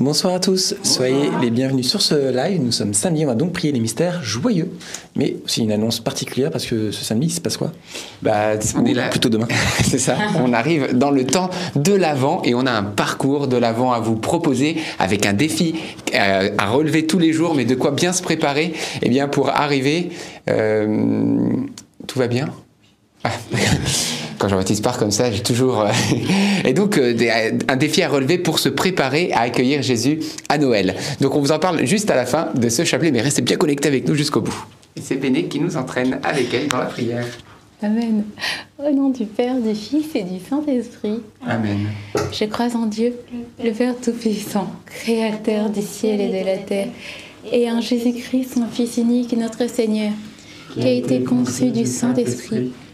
Bonsoir à tous, soyez les bienvenus sur ce live. Nous sommes samedi, on va donc prier les mystères joyeux, mais aussi une annonce particulière parce que ce samedi, il se passe quoi? Bah, on est là. Plutôt demain. C'est ça. On arrive dans le temps de l'avant et on a un parcours de l'avant à vous proposer avec un défi euh, à relever tous les jours, mais de quoi bien se préparer. Eh bien, pour arriver, euh, tout va bien? Ah, quand Jean-Baptiste part comme ça, j'ai toujours. euh, Et donc, euh, des- un défi à relever pour se préparer à accueillir Jésus à Noël. Donc, on vous en parle juste à la fin de ce chapelet, mais restez bien connectés avec nous jusqu'au bout. Et c'est Béné qui nous entraîne avec elle dans la prière. Amen. Au nom du Père, du Fils et du Saint-Esprit, Amen. je crois en Dieu, le Père Tout-Puissant, Créateur du ciel et de la terre, et en Jésus-Christ, son Fils unique, notre Seigneur, qui a été conçu du Saint-Esprit,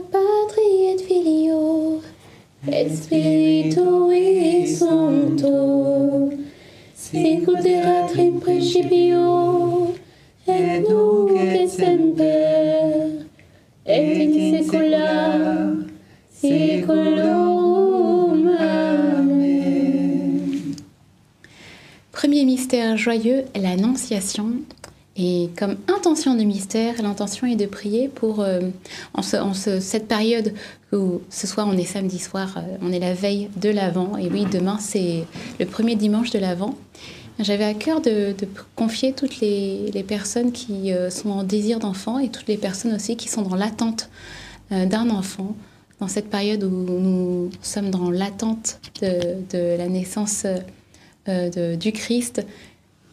Patri et Filio et Spiritui Sancto? Sicut erat in principio et nunc et semper et in saecula saeculorum. Premier mystère joyeux, l'Annonciation. Et comme intention de mystère, l'intention est de prier pour, euh, en, ce- en ce- cette période où ce soir on est samedi soir, euh, on est la veille de l'Avent, et oui, demain c'est le premier dimanche de l'Avent. J'avais à cœur de, confier toutes les, personnes qui euh, sont en désir d'enfant et toutes les personnes aussi qui sont dans l'attente d'un enfant, dans cette période où nous sommes dans l'attente de, la naissance du Christ,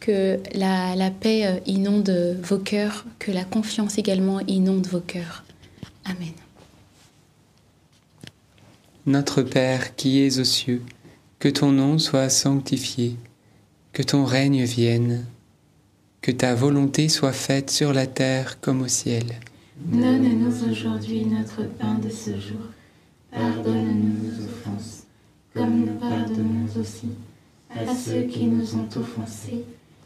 que la, la paix euh, inonde vos cœurs, que la confiance également inonde vos cœurs. Amen. Notre Père qui es aux cieux, que ton nom soit sanctifié, que ton règne vienne, que ta volonté soit faite sur la terre comme au ciel. Donne-nous aujourd'hui notre pain de ce jour. Pardonne-nous nos offenses, comme nous pardonnons aussi à ceux qui nous ont offensés.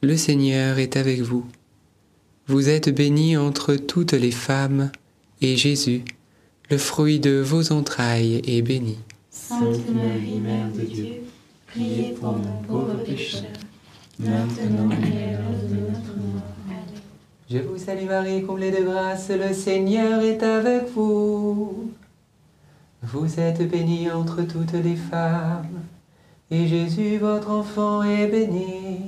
Le Seigneur est avec vous. Vous êtes bénie entre toutes les femmes, et Jésus, le fruit de vos entrailles, est béni. Sainte Marie, Mère de Dieu, priez pour nous pauvres pécheurs, maintenant et à l'heure de notre mort. Amen. Je vous salue Marie, comblée de grâce, le Seigneur est avec vous. Vous êtes bénie entre toutes les femmes, et Jésus, votre enfant, est béni.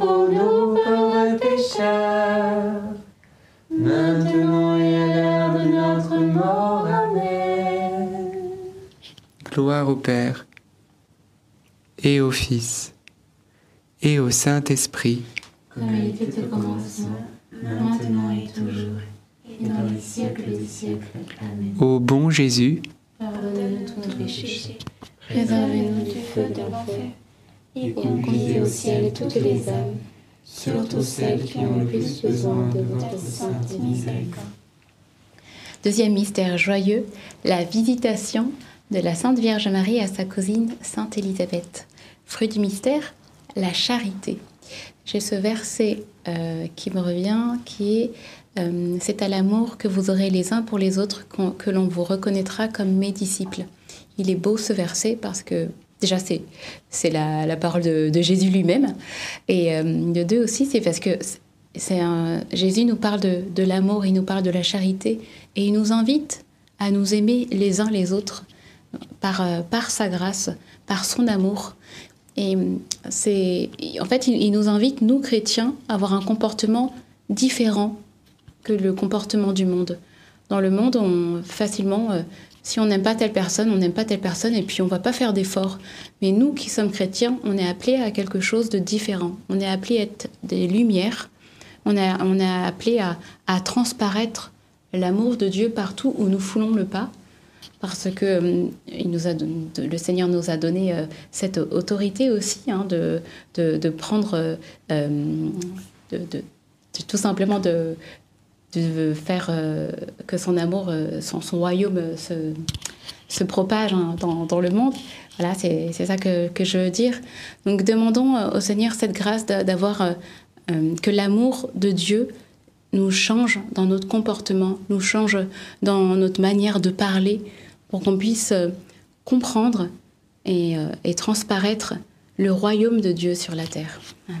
pour nous pauvres pécheurs, maintenant et à l'heure de notre mort. Amen. Gloire au Père, et au Fils, et au Saint-Esprit, Comme il était au commencement, maintenant et toujours, et dans les siècles des siècles. Amen. Ô bon Jésus, Pardonnez-nous tous nos péchés, préservez-nous du feu de l'enfer, et conduisez au ciel toutes les âmes, surtout celles qui ont le plus besoin de votre sainte miséricorde. Deuxième mystère joyeux, la visitation de la Sainte Vierge Marie à sa cousine Sainte Élisabeth. Fruit du mystère, la charité. J'ai ce verset euh, qui me revient, qui est euh, C'est à l'amour que vous aurez les uns pour les autres que l'on vous reconnaîtra comme mes disciples. Il est beau ce verset parce que déjà c'est c'est la, parole de, Jésus lui-même et euh, de deux aussi c'est parce que c'est Jésus nous parle de, de l'amour, il nous parle de la charité et il nous invite à nous aimer les uns les autres par, euh, par sa grâce, par son amour. Et euh, c'est, en fait, il, nous invite, nous chrétiens, à avoir un comportement différent que le comportement du monde. Dans le monde, on, facilement, si on n'aime pas telle personne, on n'aime pas telle personne, et puis on va pas faire d'efforts. Mais nous qui sommes chrétiens, on est appelés à quelque chose de différent. On est appelés à être des lumières. On est, appelés à, transparaître l'amour de Dieu partout où nous foulons le pas parce que euh, le Seigneur nous a donné euh, cette autorité aussi hein, de, prendre, euh, tout simplement de, de faire euh, que son amour, euh, son, royaume euh, se, se propage hein, dans, dans le monde. Voilà, c'est ça que, que je veux dire. Donc demandons au Seigneur cette grâce d'a- d'avoir que l'amour de Dieu nous change dans notre comportement, nous change dans notre manière de parler, pour qu'on puisse comprendre et, et transparaître le royaume de Dieu sur la terre. Amen.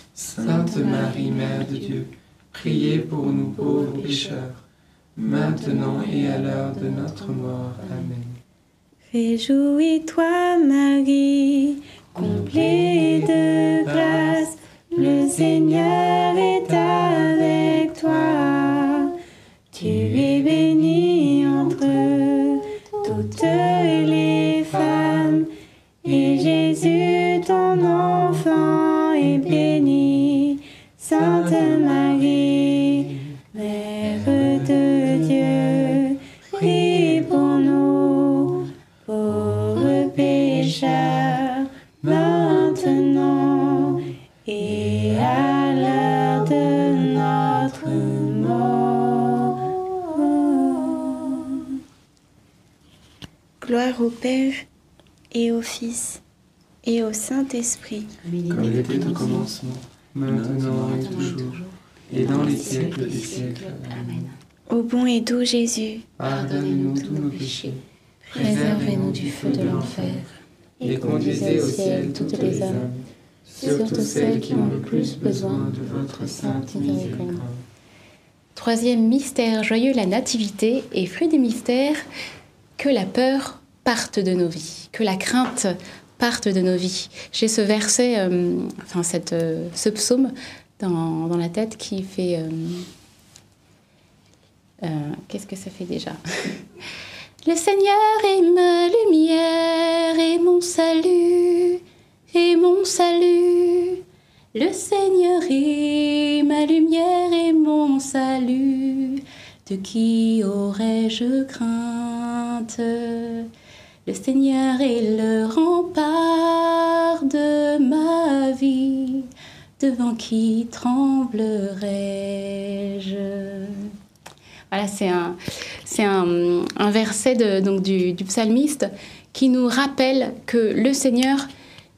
Sainte Marie, Mère de Dieu, priez pour nous pauvres pécheurs, maintenant et à l'heure de notre mort. Amen. Réjouis-toi Marie, comblée de grâce, le Seigneur est avec toi. Pécheurs, maintenant et à l'heure de notre mort. Gloire au Père et au Fils et au Saint-Esprit. Comme il était au commencement, maintenant et toujours, et dans les siècles des siècles. Amen. Ô bon et doux Jésus, Pardonne-nous tous nos péchés, Préservez-nous du feu de l'enfer. Et conduisez au ciel toutes les âmes, surtout celles qui ont le plus besoin de votre sainte miséricorde. Troisième mystère joyeux, la nativité. Et fruit du mystère, que la peur parte de nos vies, que la crainte parte de nos vies. J'ai ce verset, euh, enfin cette, euh, ce psaume dans, dans la tête qui fait... euh, Qu'est-ce que ça fait déjà? Le Seigneur est ma lumière et mon salut et mon salut. Le Seigneur est ma lumière et mon salut. De qui aurais-je crainte? Le Seigneur est le rempart de ma vie. Devant qui tremblerais-je Voilà, c'est un, c'est un, verset donc du, psalmiste qui nous rappelle que le Seigneur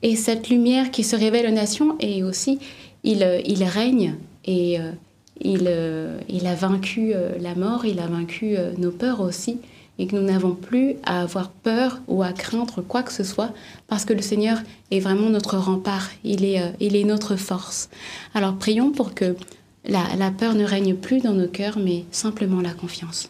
est cette lumière qui se révèle aux nations et aussi il, il règne et euh, il, euh, il a vaincu euh, la mort, il a vaincu euh, nos peurs aussi et que nous n'avons plus à avoir peur ou à craindre quoi que ce soit parce que le Seigneur est vraiment notre rempart, il est, euh, il est notre force. Alors prions pour que la, la peur ne règne plus dans nos cœurs mais simplement la confiance.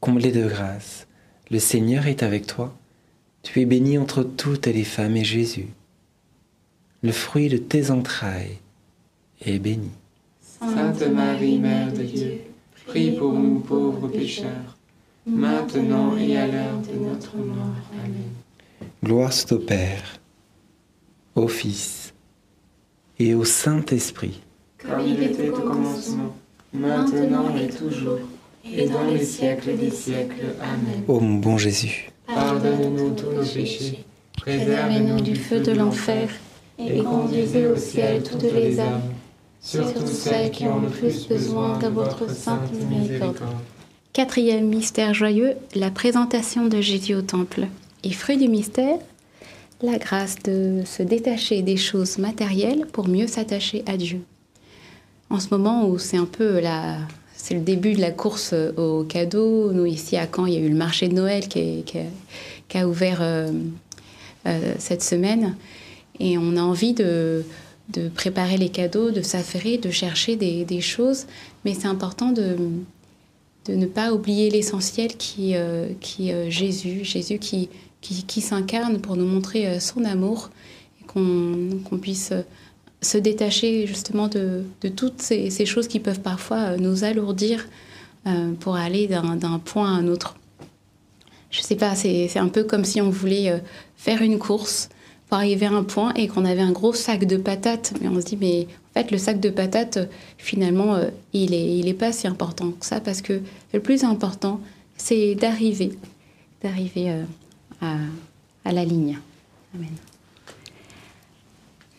comblée de grâce, le Seigneur est avec toi. Tu es bénie entre toutes les femmes et Jésus, le fruit de tes entrailles, est béni. Sainte Marie, Mère de Dieu, prie pour nous pauvres pécheurs, maintenant et à l'heure de notre mort. Amen. Gloire soit au Père, au Fils et au Saint-Esprit, Comme il était au commencement, maintenant et toujours, et dans les siècles des siècles. Amen. ô mon bon Jésus. Pardonne-nous tous nos péchés, Préservez-nous du feu de l'enfer et conduisez au ciel toutes les âmes, surtout celles qui ont le plus besoin de votre sainte miséricorde. Quatrième mystère joyeux, la présentation de Jésus au temple. Et fruit du mystère, la grâce de se détacher des choses matérielles pour mieux s'attacher à Dieu. En ce moment où c'est un peu la, c'est le début de la course aux cadeaux. Nous ici à Caen, il y a eu le marché de Noël qui, a ouvert euh, euh, cette semaine, et on a envie de, préparer les cadeaux, de s'affairer, de chercher des, choses, mais c'est important de, ne pas oublier l'essentiel qui, euh, qui Jésus, Jésus qui s'incarne pour nous montrer son amour et qu'on puisse se détacher justement de, toutes ces, choses qui peuvent parfois nous alourdir euh, pour aller d'un point à un autre. Je sais pas, c'est un peu comme si on voulait euh, faire une course pour arriver à un point et qu'on avait un gros sac de patates, mais on se dit mais en fait le sac de patates finalement euh, il est il est pas si important que ça parce que le plus important c'est d'arriver d'arriver euh, à, à la ligne. Amen.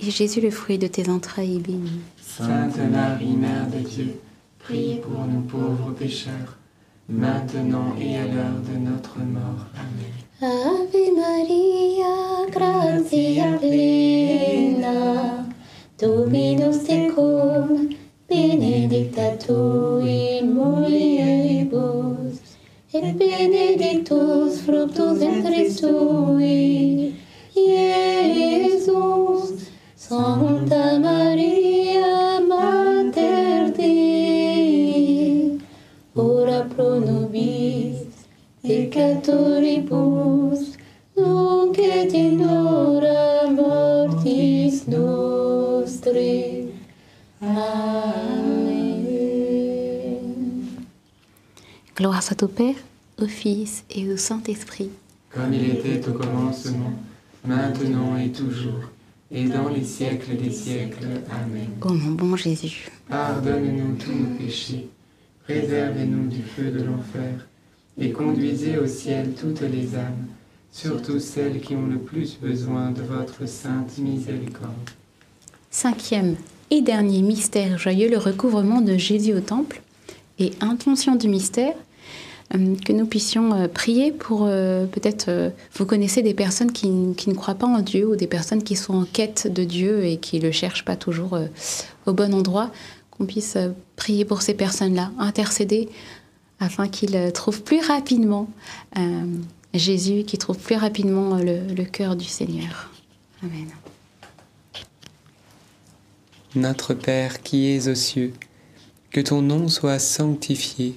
et Jésus, le fruit de tes entrailles, est béni. Sainte Marie, Mère de Dieu, prie pour nous pauvres pécheurs, maintenant et à l'heure de notre mort. Amen. Ave Maria, gratia plena, Dominus tecum, benedicta tu in mulieribus, et benedictus fructus ventris tui, Iesus. Santa Maria, Mater Dei, ora pro nobis peccatoribus, nunc et in hora mortis nostre. Amen. Gloire soit au Père, au Fils et au Saint-Esprit. comme il était au commencement, maintenant et toujours, et dans les siècles des siècles. Amen. Ô mon bon Jésus, Pardonne-nous tous nos péchés, préservez-nous du feu de l'enfer, et conduisez au ciel toutes les âmes, surtout celles qui ont le plus besoin de votre sainte miséricorde. cinquième et dernier mystère joyeux, le recouvrement de Jésus au temple. Et intention du mystère, que nous puissions euh, prier pour euh, peut-être, euh, vous connaissez des personnes qui, qui ne croient pas en Dieu ou des personnes qui sont en quête de Dieu et qui ne le cherchent pas toujours euh, au bon endroit, qu'on puisse euh, prier pour ces personnes-là, intercéder afin qu'ils euh, trouvent plus rapidement euh, Jésus, qu'ils trouvent plus rapidement euh, le, le cœur du Seigneur. Amen. Notre Père qui es aux cieux, que ton nom soit sanctifié,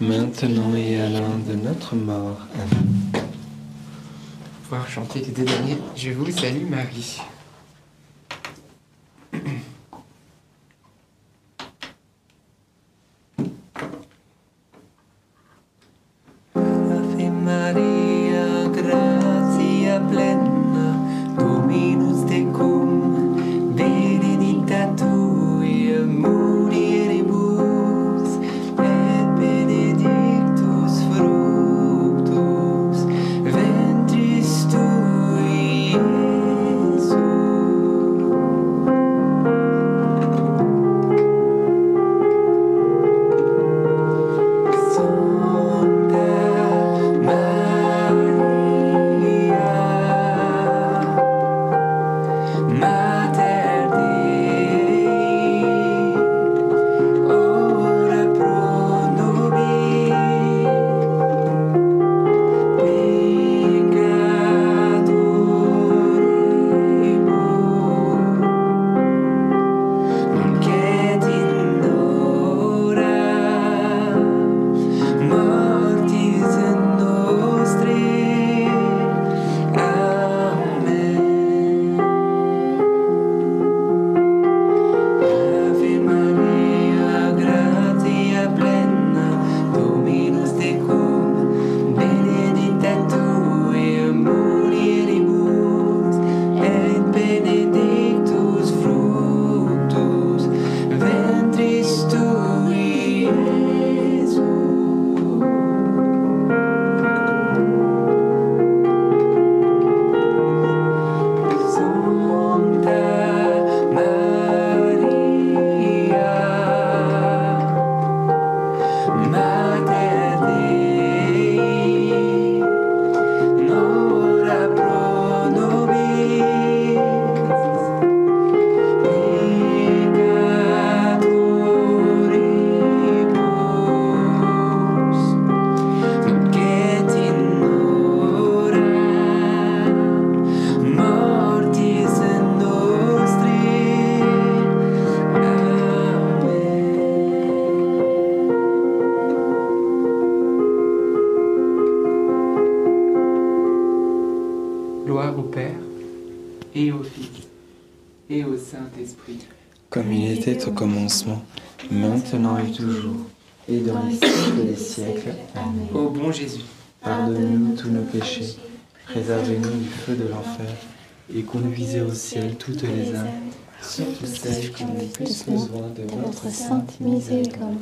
maintenant et à l'heure de notre mort. Amen. pouvoir chanter les deux derniers. Je vous salue Marie. Commencement, maintenant et toujours, et dans les siècles des siècles. Amen. Ô bon Jésus, Pardonne-nous tous nos péchés, préservez-nous du feu de l'enfer, et conduisez au ciel toutes les âmes, surtout celles qui ont le plus besoin de votre sainte miséricorde.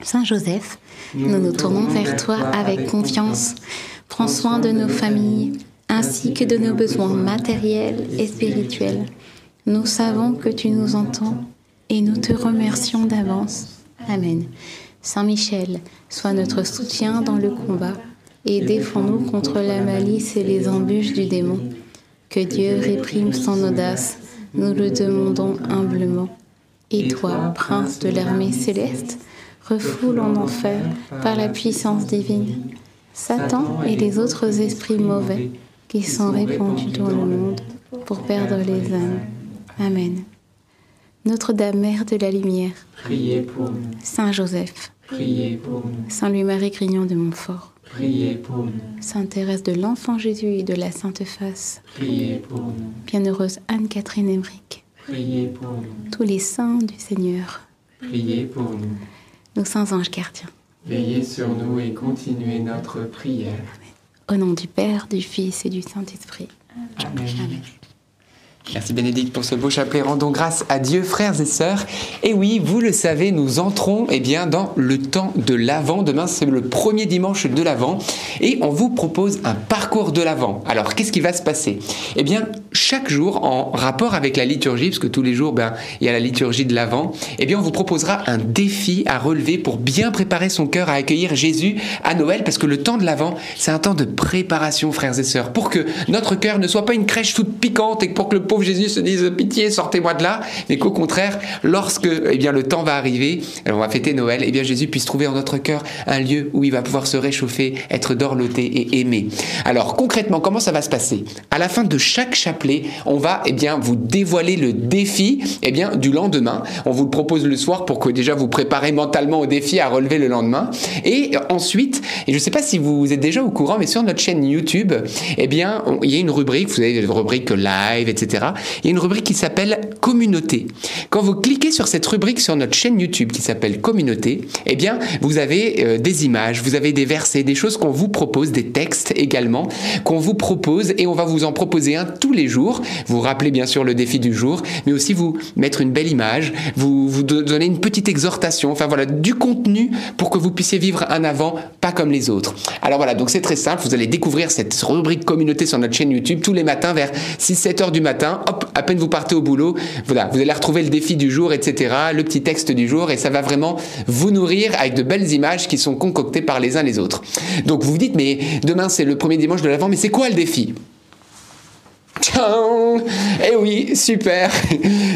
Saint Joseph, nous nous tournons vers toi avec confiance. Prends soin de nos familles ainsi que de nos besoins matériels et spirituels. Nous savons que tu nous entends et nous te remercions d'avance. Amen. Saint Michel, sois notre soutien dans le combat et défends-nous contre la malice et les embûches du démon. Que Dieu réprime son audace, nous le demandons humblement. Et toi, prince de l'armée céleste, refoule en enfer par la puissance divine Satan et les autres esprits mauvais qui sont répandus dans le monde pour perdre les âmes. Amen. Notre-Dame, Mère de la Lumière, priez pour nous, Saint Joseph, priez pour nous, Saint Louis-Marie Grignon de Montfort, priez pour nous, Sainte Thérèse de l'Enfant Jésus et de la Sainte Face, priez pour nous, Bienheureuse Anne-Catherine Emmerich, priez pour nous, tous les saints du Seigneur, priez pour nous. nos saints anges gardiens. Veillez sur nous et continuez notre prière. Au nom du Père, du Fils et du Saint-Esprit. Amen. Amen. Merci Bénédicte pour ce beau chapelet. Rendons grâce à Dieu, frères et sœurs. Et oui, vous le savez, nous entrons eh bien, dans le temps de l'Avent. Demain, c'est le premier dimanche de l'Avent. Et on vous propose un parcours de l'Avent. Alors, qu'est-ce qui va se passer? Eh bien, chaque jour, en rapport avec la liturgie, parce que tous les jours, ben, il y a la liturgie de l'Avent, eh bien, on vous proposera un défi à relever pour bien préparer son cœur à accueillir Jésus à Noël. Parce que le temps de l'Avent, c'est un temps de préparation, frères et sœurs. Pour que notre cœur ne soit pas une crèche toute piquante et pour que le pauvre Jésus se dise pitié, sortez-moi de là, mais qu'au contraire, lorsque eh bien, le temps va arriver, on va fêter Noël, eh bien Jésus puisse trouver en notre cœur un lieu où il va pouvoir se réchauffer, être dorloté et aimé. Alors concrètement, comment ça va se passer? À la fin de chaque chapelet, on va eh bien, vous dévoiler le défi eh bien, du lendemain. On vous le propose le soir pour que déjà vous préparez mentalement au défi à relever le lendemain. Et ensuite, et je ne sais pas si vous êtes déjà au courant, mais sur notre chaîne YouTube, eh bien, il y a une rubrique, vous avez une rubrique live, etc. Il y a une rubrique qui s'appelle Communauté. Quand vous cliquez sur cette rubrique sur notre chaîne YouTube qui s'appelle Communauté, eh bien, vous avez euh, des images, vous avez des versets, des choses qu'on vous propose, des textes également qu'on vous propose et on va vous en proposer un tous les jours. Vous rappelez bien sûr le défi du jour, mais aussi vous mettre une belle image, vous vous do- donner une petite exhortation, enfin voilà, du contenu pour que vous puissiez vivre un avant pas comme les autres. Alors voilà, donc c'est très simple, vous allez découvrir cette rubrique communauté sur notre chaîne YouTube tous les matins vers 6-7 heures du matin. À peine vous partez au boulot, voilà, vous allez retrouver le défi du jour, etc., le petit texte du jour, et ça va vraiment vous nourrir avec de belles images qui sont concoctées par les uns les autres. Donc vous vous dites, mais demain c'est le premier dimanche de l'Avent, mais c'est quoi le défi? Tchao Eh oui, super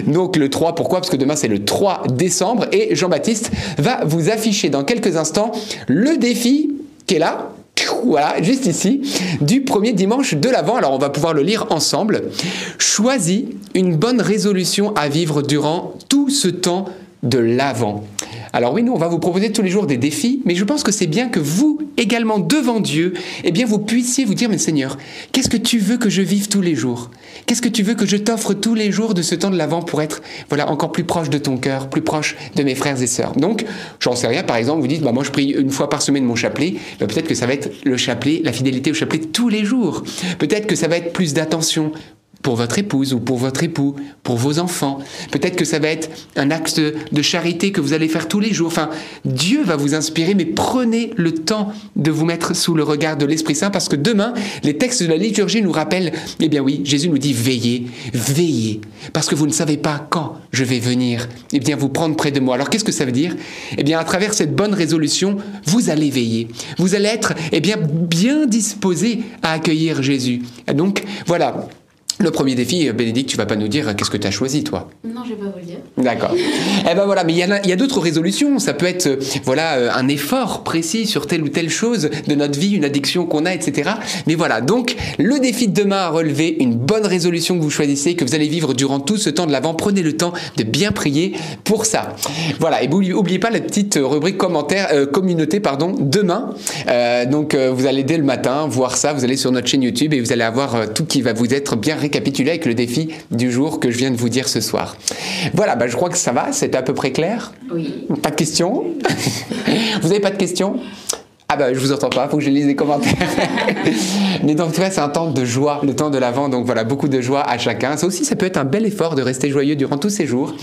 Donc le 3, pourquoi? Parce que demain c'est le 3 décembre et Jean-Baptiste va vous afficher dans quelques instants le défi qui est là. Voilà, juste ici, du premier dimanche de l'Avent. Alors on va pouvoir le lire ensemble. Choisis une bonne résolution à vivre durant tout ce temps de l'Avent. Alors oui, nous, on va vous proposer tous les jours des défis, mais je pense que c'est bien que vous, également devant Dieu, eh bien, vous puissiez vous dire, mais Seigneur, qu'est-ce que tu veux que je vive tous les jours? Qu'est-ce que tu veux que je t'offre tous les jours de ce temps de l'Avent pour être, voilà, encore plus proche de ton cœur, plus proche de mes frères et sœurs? Donc, j'en sais rien, par exemple, vous dites, bah, moi, je prie une fois par semaine mon chapelet, bah, peut-être que ça va être le chapelet, la fidélité au chapelet tous les jours. Peut-être que ça va être plus d'attention pour votre épouse ou pour votre époux, pour vos enfants. Peut-être que ça va être un acte de charité que vous allez faire tous les jours. Enfin, Dieu va vous inspirer, mais prenez le temps de vous mettre sous le regard de l'Esprit Saint parce que demain, les textes de la liturgie nous rappellent, eh bien oui, Jésus nous dit veillez, veillez, parce que vous ne savez pas quand je vais venir, eh bien vous prendre près de moi. Alors qu'est-ce que ça veut dire? Eh bien à travers cette bonne résolution, vous allez veiller. Vous allez être, eh bien, bien disposé à accueillir Jésus. Donc, voilà. Le premier défi, euh, Bénédicte, tu vas pas nous dire euh, qu'est-ce que tu as choisi, toi Non, je vais pas vous le dire. D'accord. Eh ben voilà, mais il y a, a d'autres résolutions. Ça peut être, euh, voilà, un effort précis sur telle ou telle chose de notre vie, une addiction qu'on a, etc. Mais voilà, donc le défi de demain à relever, une bonne résolution que vous choisissez, que vous allez vivre durant tout ce temps de l'avant. Prenez le temps de bien prier pour ça. Voilà, et n'oubliez oubliez pas la petite rubrique commentaire, euh, communauté, pardon, demain. Euh, donc euh, vous allez dès le matin voir ça. Vous allez sur notre chaîne YouTube et vous allez avoir tout qui va vous être bien récapitulé avec le défi du jour que je viens de vous dire ce soir. Voilà, bah, je crois que ça va. C'est à peu près clair? Oui. Pas de questions? Vous avez pas de questions? Ah bah je vous entends pas, faut que je lise les commentaires. Mais donc tu vois, c'est un temps de joie, le temps de l'avant, donc voilà, beaucoup de joie à chacun. Ça aussi, ça peut être un bel effort de rester joyeux durant tous ces jours.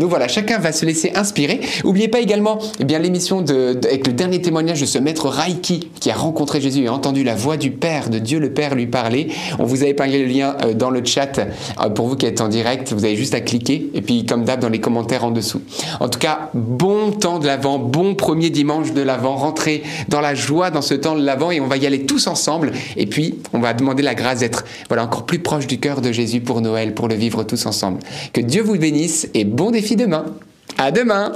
Donc voilà, chacun va se laisser inspirer. N'oubliez pas également eh bien l'émission de, avec le dernier témoignage de ce maître Raiki qui a rencontré Jésus et entendu la voix du Père, de Dieu le Père lui parler. On vous a épinglé le lien euh, dans le chat euh, pour vous qui êtes en direct. Vous avez juste à cliquer et puis comme d'hab dans les commentaires en dessous. En tout cas, bon temps de l'avant, bon premier dimanche de l'avant. Rentrez dans la joie dans ce temps de l'avant et on va y aller tous ensemble. Et puis, on va demander la grâce d'être voilà encore plus proche du cœur de Jésus pour Noël, pour le vivre tous ensemble. Que Dieu vous bénisse et bon défi demain. À demain.